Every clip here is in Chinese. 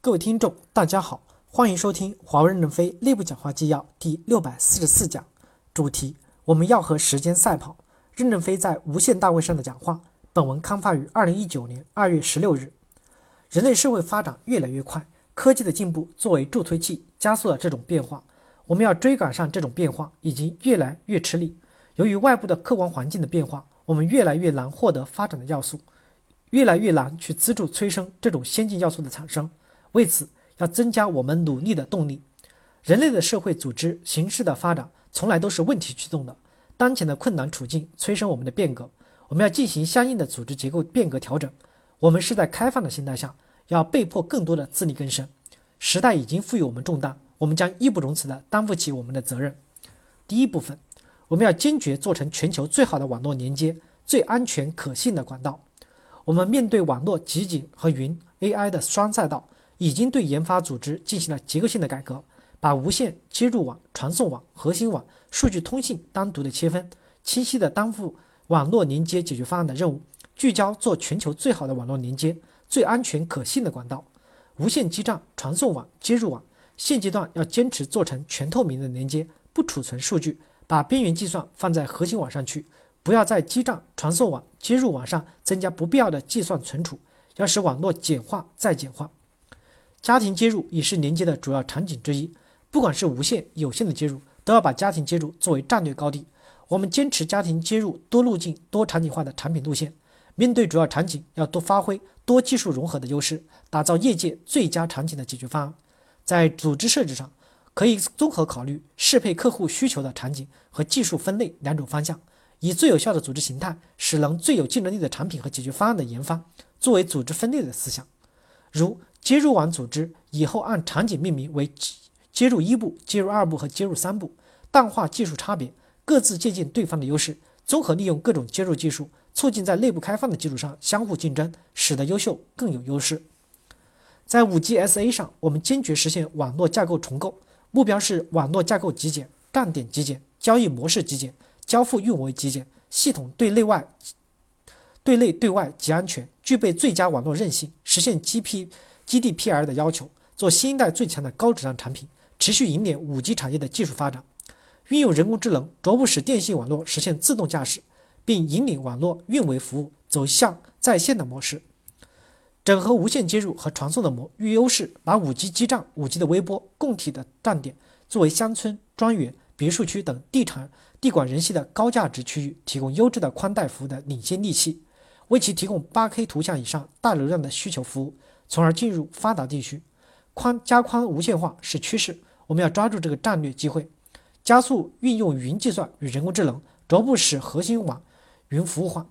各位听众，大家好，欢迎收听华为任正非内部讲话纪要第六百四十四讲，主题：我们要和时间赛跑。任正非在无限大会上的讲话。本文刊发于二零一九年二月十六日。人类社会发展越来越快，科技的进步作为助推器，加速了这种变化。我们要追赶上这种变化，已经越来越吃力。由于外部的客观环境的变化，我们越来越难获得发展的要素，越来越难去资助催生这种先进要素的产生。为此，要增加我们努力的动力。人类的社会组织形式的发展从来都是问题驱动的。当前的困难处境催生我们的变革，我们要进行相应的组织结构变革调整。我们是在开放的心态下，要被迫更多的自力更生。时代已经赋予我们重担，我们将义不容辞地担负起我们的责任。第一部分，我们要坚决做成全球最好的网络连接、最安全可信的管道。我们面对网络集锦和云 AI 的双赛道。已经对研发组织进行了结构性的改革，把无线接入网、传送网、核心网、数据通信单独的切分，清晰的担负网络连接解决方案的任务，聚焦做全球最好的网络连接、最安全可信的管道。无线基站、传送网、接入网，现阶段要坚持做成全透明的连接，不储存数据，把边缘计算放在核心网上去，不要在基站、传送网、接入网上增加不必要的计算存储，要使网络简化再简化。家庭接入也是连接的主要场景之一，不管是无线、有线的接入，都要把家庭接入作为战略高地。我们坚持家庭接入多路径、多场景化的产品路线。面对主要场景，要多发挥多技术融合的优势，打造业界最佳场景的解决方案。在组织设置上，可以综合考虑适配客户需求的场景和技术分类两种方向，以最有效的组织形态，使能最有竞争力的产品和解决方案的研发作为组织分类的思想，如。接入网组织以后按场景命名为接入一部、接入二部和接入三部，淡化技术差别，各自借鉴对方的优势，综合利用各种接入技术，促进在内部开放的基础上相互竞争，使得优秀更有优势。在五 G SA 上，我们坚决实现网络架构重构，目标是网络架构极简、站点极简、交易模式极简、交付运维极简、系统对内外、对内对外极安全，具备最佳网络韧性，实现 GP。GDPR 的要求，做新一代最强的高质量产品，持续引领五 G 产业的技术发展，运用人工智能，逐步使电信网络实现自动驾驶，并引领网络运维服务走向在线的模式，整合无线接入和传送的模域优势，把五 G 基站、五 G 的微波供体的站点，作为乡村、庄园、别墅区等地产地广人稀的高价值区域提供优质的宽带服务的领先利器，为其提供 8K 图像以上大流量的需求服务。从而进入发达地区，宽加宽无线化是趋势，我们要抓住这个战略机会，加速运用云计算与人工智能，逐步使核心网云服务化，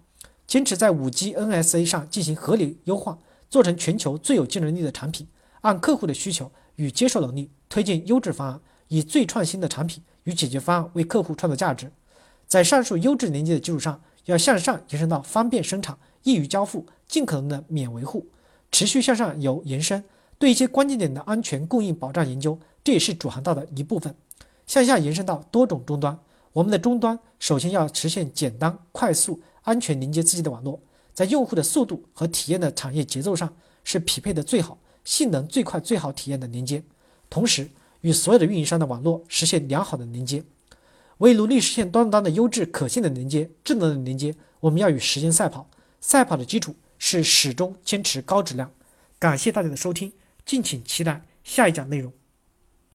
坚持在五 G NSA 上进行合理优化，做成全球最有竞争力的产品，按客户的需求与接受能力推荐优质方案，以最创新的产品与解决方案为客户创造价值。在上述优质连接的基础上，要向上延伸到方便生产、易于交付、尽可能的免维护。持续向上有延伸，对一些关键点的安全供应保障研究，这也是主航道的一部分。向下延伸到多种终端，我们的终端首先要实现简单、快速、安全连接自己的网络，在用户的速度和体验的产业节奏上是匹配的最好、性能最快、最好体验的连接。同时，与所有的运营商的网络实现良好的连接。为努力实现端端的优质、可信的连接、智能的连接，我们要与时间赛跑。赛跑的基础。是始终坚持高质量。感谢大家的收听，敬请期待下一讲内容。